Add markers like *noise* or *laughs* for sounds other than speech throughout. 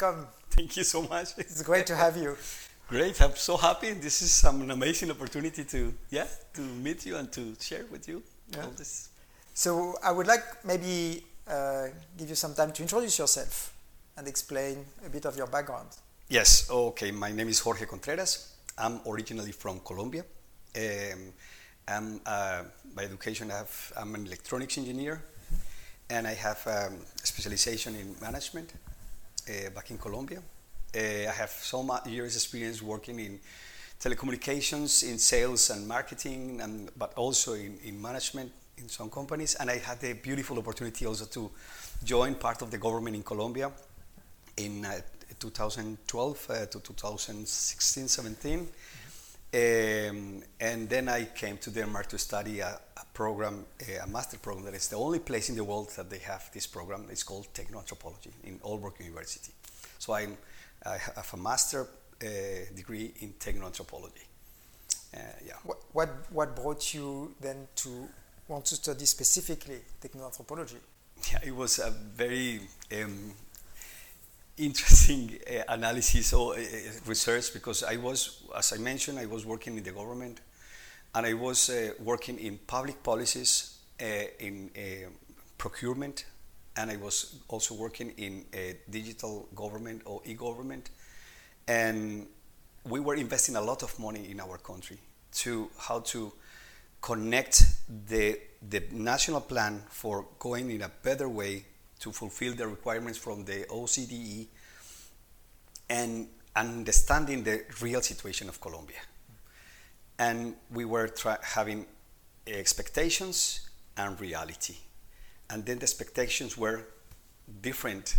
welcome. Thank you so much. It's great to have you. Great, I'm so happy. This is an amazing opportunity to yeah to meet you and to share with you yeah. all this. So I would like maybe uh, give you some time to introduce yourself and explain a bit of your background. Yes. Okay. My name is Jorge Contreras. I'm originally from Colombia. Um, I'm uh, by education. I have, I'm an electronics engineer, mm-hmm. and I have um, a specialization in management uh, back in Colombia. Uh, I have so many years experience working in telecommunications, in sales and marketing, and but also in, in management in some companies. And I had the beautiful opportunity also to join part of the government in Colombia in uh, 2012 uh, to 2016, 17. Um, and then I came to Denmark to study a, a program, a, a, master program that is the only place in the world that they have this program. It's called Technoanthropology in Aalborg University. So I'm I have a master uh, degree in technoanthropology. Uh, yeah. What, what, what brought you then to want to study specifically technoanthropology? *laughs* Yeah, it was a very um, interesting uh, analysis or uh, research because I was, as I mentioned, I was working in the government and I was uh, working in public policies, uh, in procurement, and I was also working in a digital government or e-government, and we were investing a lot of money in our country to how to connect the the national plan for going in a better way to fulfill the requirements from the OCDE and understanding the real situation of Colombia. And we were having expectations and reality and then the expectations were different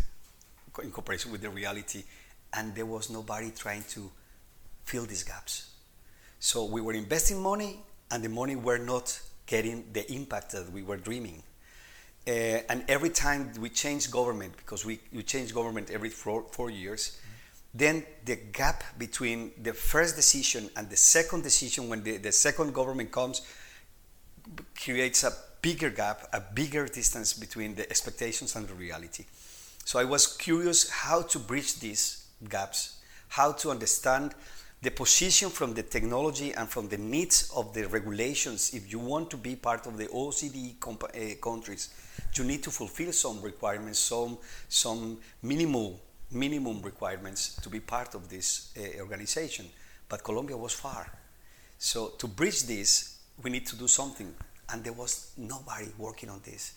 in comparison with the reality, and there was nobody trying to fill these gaps. So we were investing money, and the money were not getting the impact that we were dreaming. Uh, and every time we change government, because we, we change government every four, four years, mm-hmm. then the gap between the first decision and the second decision, when the, the second government comes, creates a bigger gap, a bigger distance between the expectations and the reality. So I was curious how to bridge these gaps, how to understand the position from the technology and from the needs of the regulations. If you want to be part of the OECD comp- uh, countries, you need to fulfill some requirements, some some minimal minimum requirements to be part of this uh, organization. But Colombia was far, so to bridge this, we need to do something and there was nobody working on this.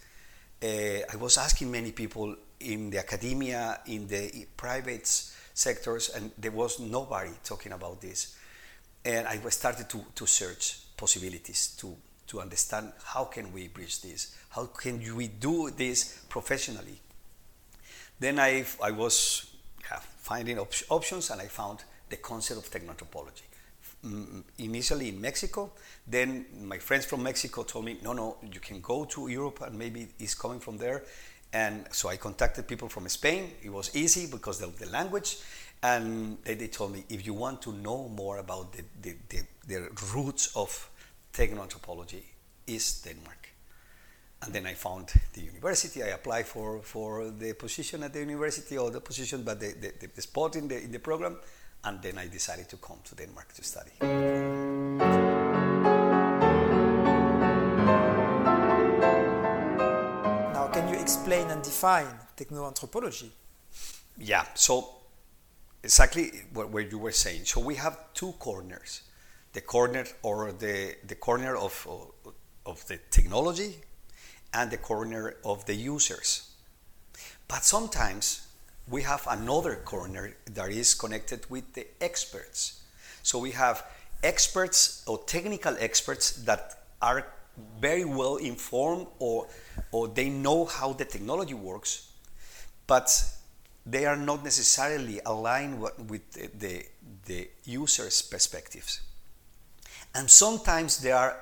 Uh, I was asking many people in the academia, in the private sectors, and there was nobody talking about this. And I started to, to search possibilities to, to understand how can we bridge this? How can we do this professionally? Then I, I was finding op- options and I found the concept of technoanthropology. Mm, initially in Mexico. Then my friends from Mexico told me, no, no, you can go to Europe and maybe it's coming from there. And so I contacted people from Spain. It was easy because of the language. And they, they told me, if you want to know more about the, the, the, the roots of technoanthropology, is Denmark. And then I found the university. I applied for, for the position at the university or the position, but the, the, the spot in the, in the program and then I decided to come to Denmark to study. Now, can you explain and define technoanthropology? Yeah, so exactly what, what you were saying. So we have two corners the corner or the, the corner of, of the technology and the corner of the users. But sometimes we have another corner that is connected with the experts. So we have experts or technical experts that are very well informed or, or they know how the technology works, but they are not necessarily aligned with the, the, the user's perspectives. And sometimes there are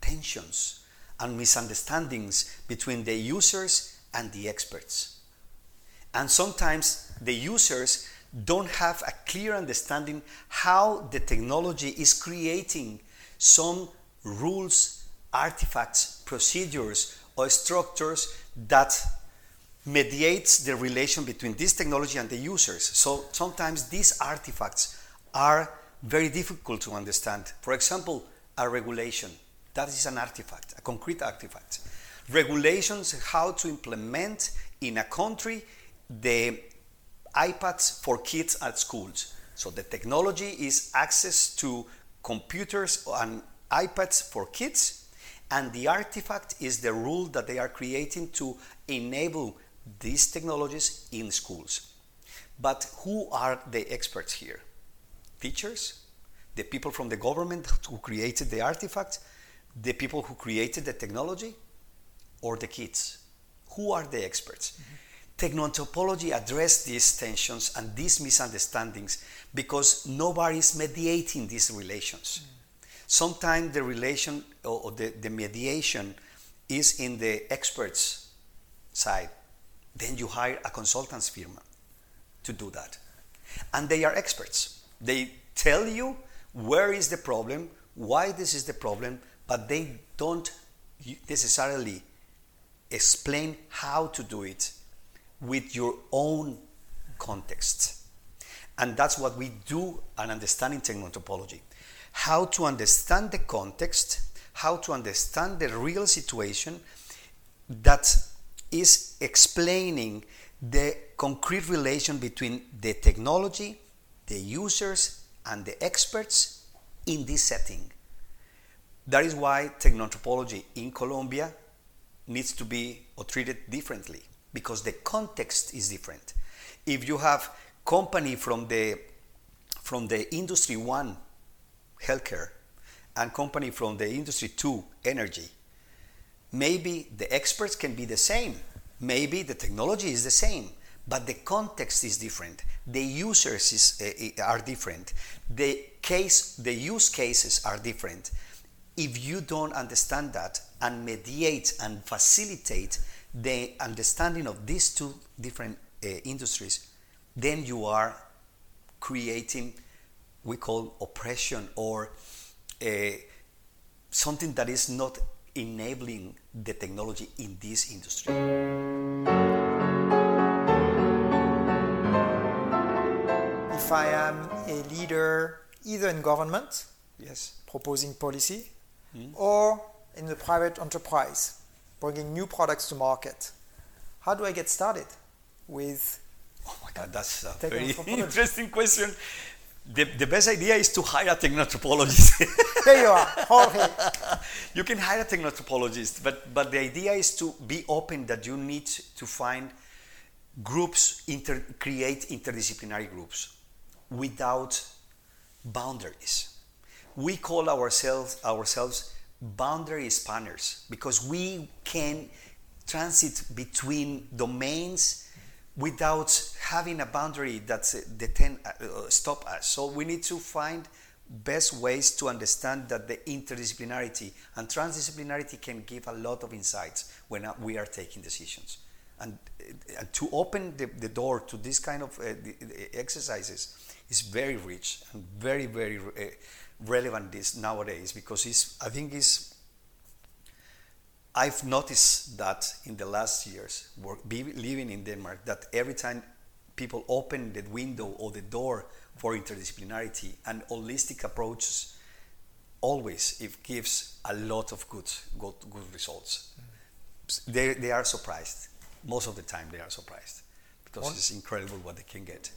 tensions and misunderstandings between the users and the experts. And sometimes the users don't have a clear understanding how the technology is creating some rules, artifacts, procedures, or structures that mediates the relation between this technology and the users. So sometimes these artifacts are very difficult to understand. For example, a regulation. That is an artifact, a concrete artifact. Regulations how to implement in a country the iPads for kids at schools. So the technology is access to computers and iPads for kids, and the artifact is the rule that they are creating to enable these technologies in schools. But who are the experts here? Teachers? The people from the government who created the artifact? The people who created the technology? Or the kids? Who are the experts? Mm-hmm. Technoanthropology addressed these tensions and these misunderstandings because nobody is mediating these relations. Mm. Sometimes the relation or the, the mediation is in the experts' side. Then you hire a consultants firm to do that. And they are experts. They tell you where is the problem, why this is the problem, but they don't necessarily explain how to do it with your own context. And that's what we do in understanding technoanthropology. How to understand the context, how to understand the real situation that is explaining the concrete relation between the technology, the users, and the experts in this setting. That is why technoanthropology in Colombia needs to be or treated differently because the context is different. If you have company from the from the industry one healthcare and company from the industry two energy, maybe the experts can be the same. Maybe the technology is the same, but the context is different. The users is, uh, are different. The case, the use cases are different. If you don't understand that and mediate and facilitate the understanding of these two different uh, industries, then you are creating we call oppression or uh, something that is not enabling the technology in this industry. If I am a leader either in government, yes, proposing policy, mm. or in the private enterprise, bringing new products to market. How do I get started with? Oh my God, that's a very interesting question. The, the best idea is to hire a technoanthropologist. *laughs* there you are, Jorge. you can hire a technoanthropologist, but, but the idea is to be open that you need to find groups, inter, create interdisciplinary groups without boundaries. We call ourselves, ourselves boundary spanners because we can transit between domains without having a boundary uh, detain, uh, stop us. So we need to find best ways to understand that the interdisciplinarity and transdisciplinarity can give a lot of insights when uh, we are taking decisions. And, uh, to open the, the, door to this kind of uh, exercises is very rich and very, very uh, relevant this nowadays because it's, I think it's, I've noticed that in the last years, work, be, living in Denmark, that every time people open the window or the door for interdisciplinarity and holistic approaches, always it gives a lot of good, good, good results. Mm. They, they are surprised. Most of the time, they are surprised because what? it's incredible what they can get.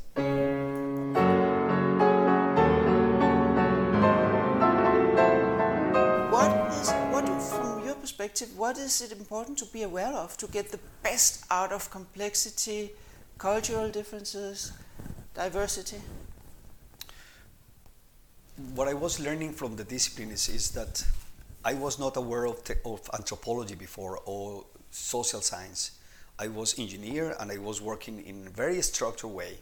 Perspective, what is it important to be aware of to get the best out of complexity, cultural differences, diversity? What I was learning from the discipline is, is that I was not aware of, of anthropology before or social science. I was engineer and I was working in a very structured way.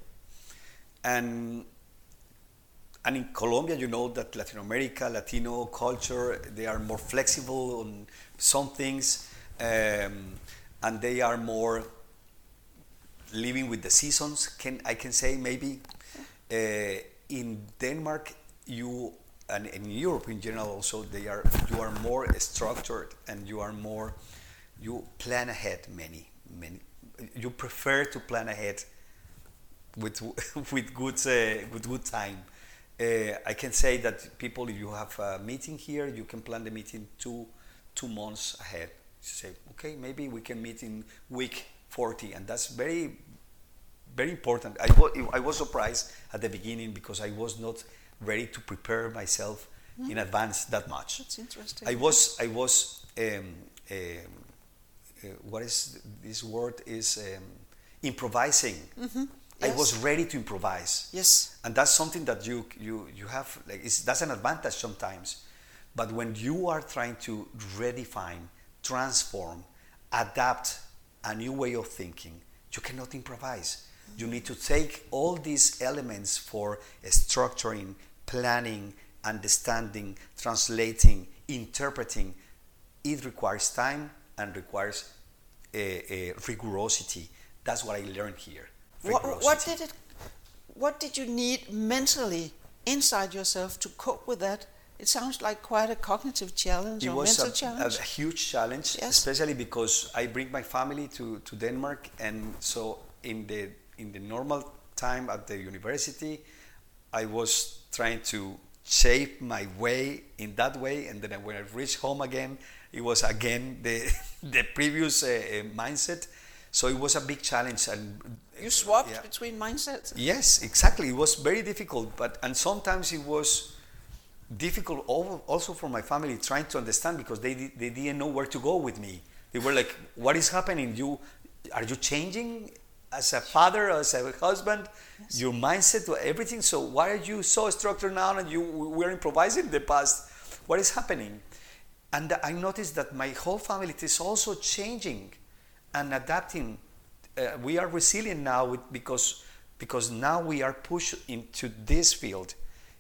And and in Colombia, you know that Latin America, Latino culture, they are more flexible on some things, um, and they are more living with the seasons. Can I can say maybe uh, in Denmark, you and in Europe in general also they are you are more structured and you are more you plan ahead many many you prefer to plan ahead with *laughs* with good uh, with good time. Uh, I can say that people, if you have a meeting here, you can plan the meeting two two months ahead. You say, okay, maybe we can meet in week 40, and that's very very important. I, I was surprised at the beginning because I was not ready to prepare myself mm. in advance that much. That's interesting. I was I was um, um, uh, what is this word is um, improvising. Mm-hmm. Yes. I was ready to improvise. Yes. And that's something that you you you have like that's an advantage sometimes. But when you are trying to redefine, transform, adapt a new way of thinking, you cannot improvise. You need to take all these elements for structuring, planning, understanding, translating, interpreting. It requires time and requires a, a rigorosity. That's what I learned here. What, what, did it? What did you need mentally inside yourself to cope with that? It sounds like quite a cognitive challenge it or mental a, challenge. a huge challenge, yes. especially because I bring my family to, to Denmark, and so in the in the normal time at the university, I was trying to shape my way in that way, and then when I reached home again, it was again the *laughs* the previous uh, uh, mindset. So it was a big challenge, and uh, you swapped yeah. between mindsets. Yes, exactly. It was very difficult, but and sometimes it was difficult also for my family trying to understand because they they didn't know where to go with me. They were like, "What is happening? You are you changing as a father, as a husband, yes. your mindset, to everything. So why are you so structured now and you were improvising in the past? What is happening? And I noticed that my whole family is also changing and adapting. Uh, we are resilient now with, because because now we are pushed into this field,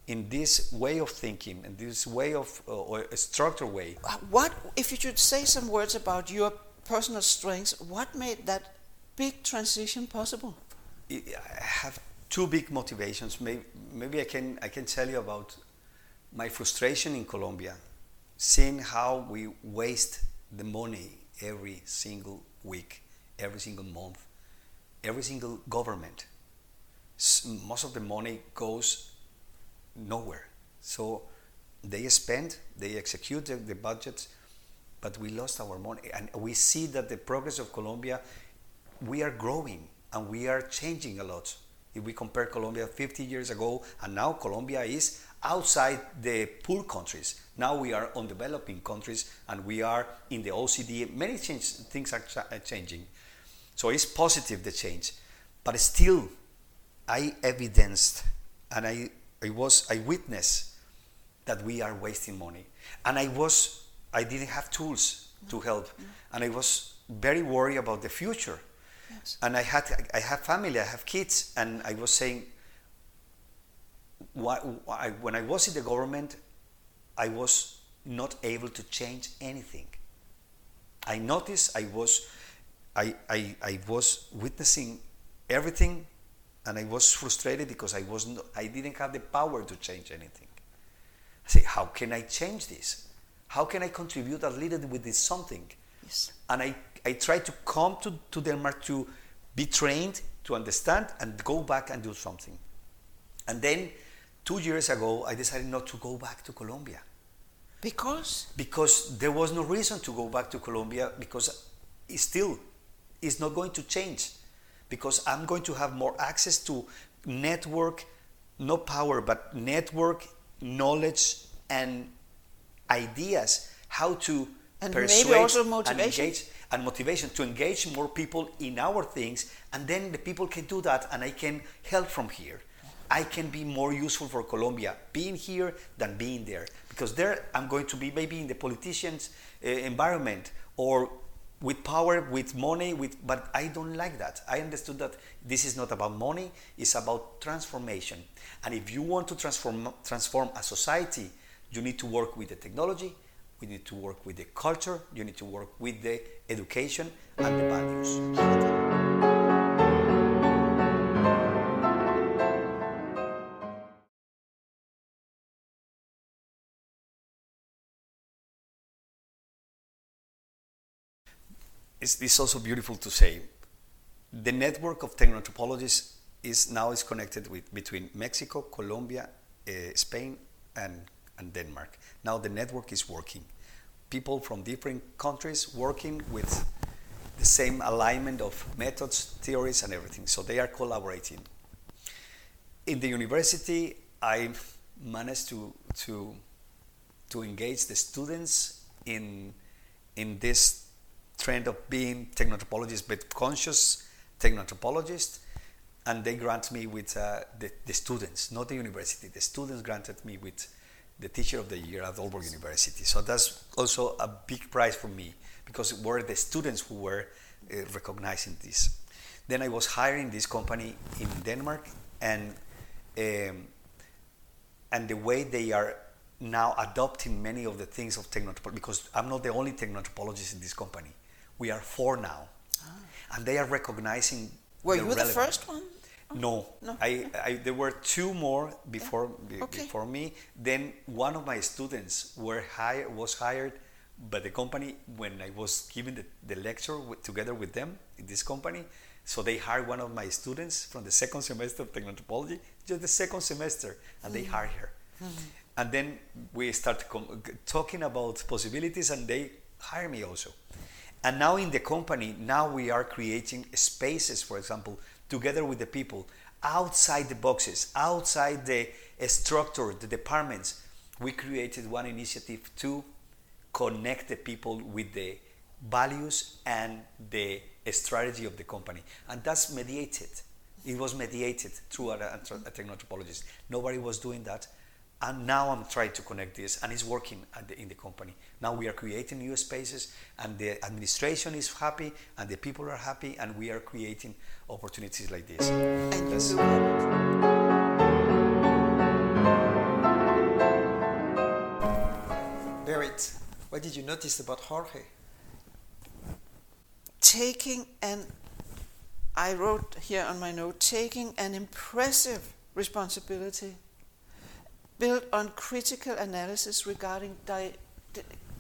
in this way of thinking, in this way of uh, or a structured way. What if you should say some words about your personal strengths? What made that big transition possible? I have two big motivations. Maybe, maybe I can I can tell you about my frustration in Colombia, seeing how we waste the money every single week, every single month, every single government. Most of the money goes nowhere. So they spend, they execute the, budgets, but we lost our money. And we see that the progress of Colombia we are growing and we are changing a lot. If we compare Colombia 50 years ago and now Colombia is outside the poor countries. Now we are on developing countries and we are in the OECD. Many change, things are changing. So it's positive the change. But still, I evidenced and I, I was I witnessed that we are wasting money. And I was I didn't have tools to mm-hmm. help. And I was very worried about the future Yes. And I had I have family, I have kids, and I was saying, why, why, when I was in the government, I was not able to change anything. I noticed I was I, I, I was witnessing everything and I was frustrated because I was not, I didn't have the power to change anything. I say, how can I change this? How can I contribute a little with this something? Yes. And I I try to come to, to Denmark to be trained, to understand, and go back and do something. And then two years ago, I decided not to go back to Colombia. Because? Because there was no reason to go back to Colombia because it still is not going to change. Because I'm going to have more access to network, no power, but network, knowledge, and ideas how to and persuade maybe also motivation. and engage and motivation to engage more people in our things and then the people can do that and i can help from here i can be more useful for colombia being here than being there. Because there i'm going to be maybe in the politicians uh, environment or with power with money with but i don't like that. I understood that this is not about money it's about transformation. And if you want to transform transform a society you need to work with the technology we need to work with the culture, you need to work with the education and the values. It's, it's also beautiful to say the network of technoanthropologists is now is connected with between Mexico, Colombia, uh, Spain, and, and Denmark. Now the network is working. People from different countries working with the same alignment of methods, theories, and everything. So they are collaborating. In the university, I managed to to to engage the students in in this trend of being technoanthropologists, but conscious technoanthropologists, and they grant me with uh, the, the students, not the university. The students granted me with the teacher of the year at Aalborg University. So that's also a big prize for me because it were the students who were uh, recognizing this. Then I was hiring this company in Denmark, and um, and the way they are now adopting many of the things of technoanthropology because I'm not the only technoanthropologist in this company. We are four now, ah. and they are recognizing. Were the you relevant. the first one? No, no. I, I, there were two more before yeah. okay. before me. Then one of my students were hired was hired by the company when I was giving the, the lecture with, together with them in this company. So they hired one of my students from the second semester of technoanthropology, just the second semester, and mm-hmm. they hired her. Mm-hmm. And then we start com- talking about possibilities, and they hire me also. And now in the company, now we are creating spaces, for example, together with the people outside the boxes, outside the eh, structure, the departments. We created one initiative to connect the people with the values and the eh, strategy of the company. And that's mediated. It was mediated through a, a. Nobody was doing that. And now I'm trying to connect this, and it's working the, in the company. Now we are creating new spaces, and the administration is happy, and the people are happy, and we are creating opportunities like this. And yes. Berit, what did you notice about Jorge? Taking an, I wrote here on my note, taking an impressive responsibility built on critical analysis regarding di-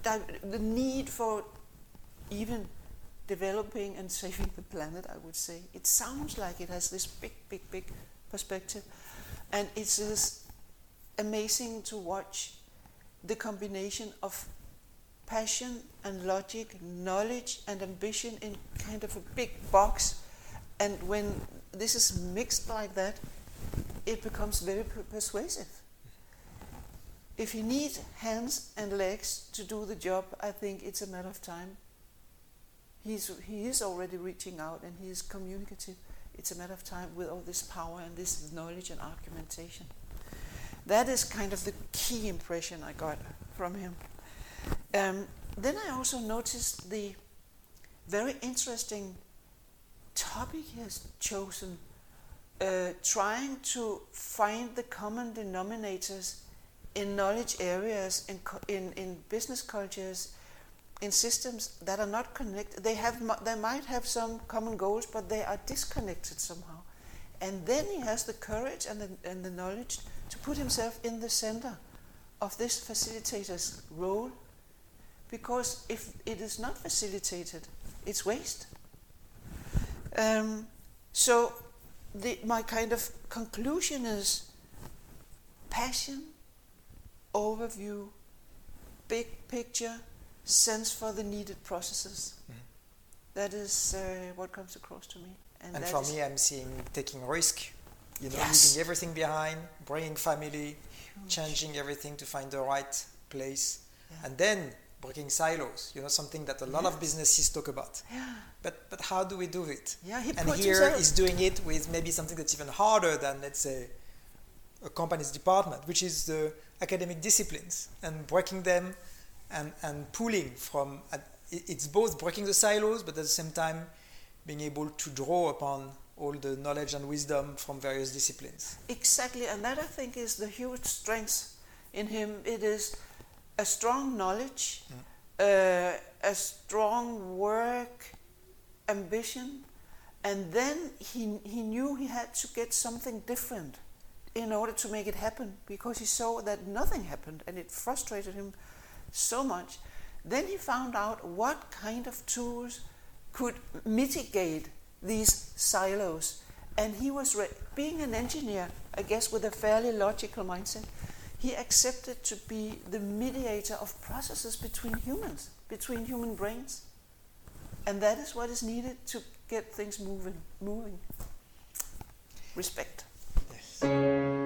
di- the need for even developing and saving the planet, I would say. It sounds like it has this big, big, big perspective. And it is amazing to watch the combination of passion and logic, knowledge and ambition in kind of a big box. And when this is mixed like that, it becomes very persuasive if you need hands and legs to do the job, I think it's a matter of time. He's, he is already reaching out and he is communicative. It's a matter of time with all this power and this knowledge and argumentation. That is kind of the key impression I got from him. Um, then I also noticed the very interesting topic he has chosen, uh, trying to find the common denominators in knowledge areas, in, in, in business cultures, in systems that are not connected. They, have, they might have some common goals, but they are disconnected somehow. And then he has the courage and the, and the knowledge to put himself in the center of this facilitator's role. Because if it is not facilitated, it's waste. Um, so, the, my kind of conclusion is passion, overview, big picture, sense for the needed processes. Mm-hmm. That is uh, what comes across to me. And, and for me, I'm seeing taking risk, you know, yes. leaving everything behind, bringing family, Huge. changing everything to find the right place, yeah. and then breaking silos. You know, something that a lot of businesses talk about. *gasps* Yeah. But but how do we do it? Yeah, he and here himself. he's doing it with maybe something that's even harder than let's say a company's department, which is the academic disciplines and breaking them and, and pulling from it's both breaking the silos but at the same time being able to draw upon all the knowledge and wisdom from various disciplines. Exactly and that i think is the huge strength in him. It is a strong knowledge mm. uh, a strong work ambition and then he, he knew he had to get something different in order to make it happen because he saw that nothing happened and it frustrated him so much. Then he found out what kind of tools could mitigate these silos. And he was, re- being an engineer, I guess with a fairly logical mindset, he accepted to be the mediator of processes between humans, between human brains. And that is what is needed to get things moving. moving. Respect. Peace.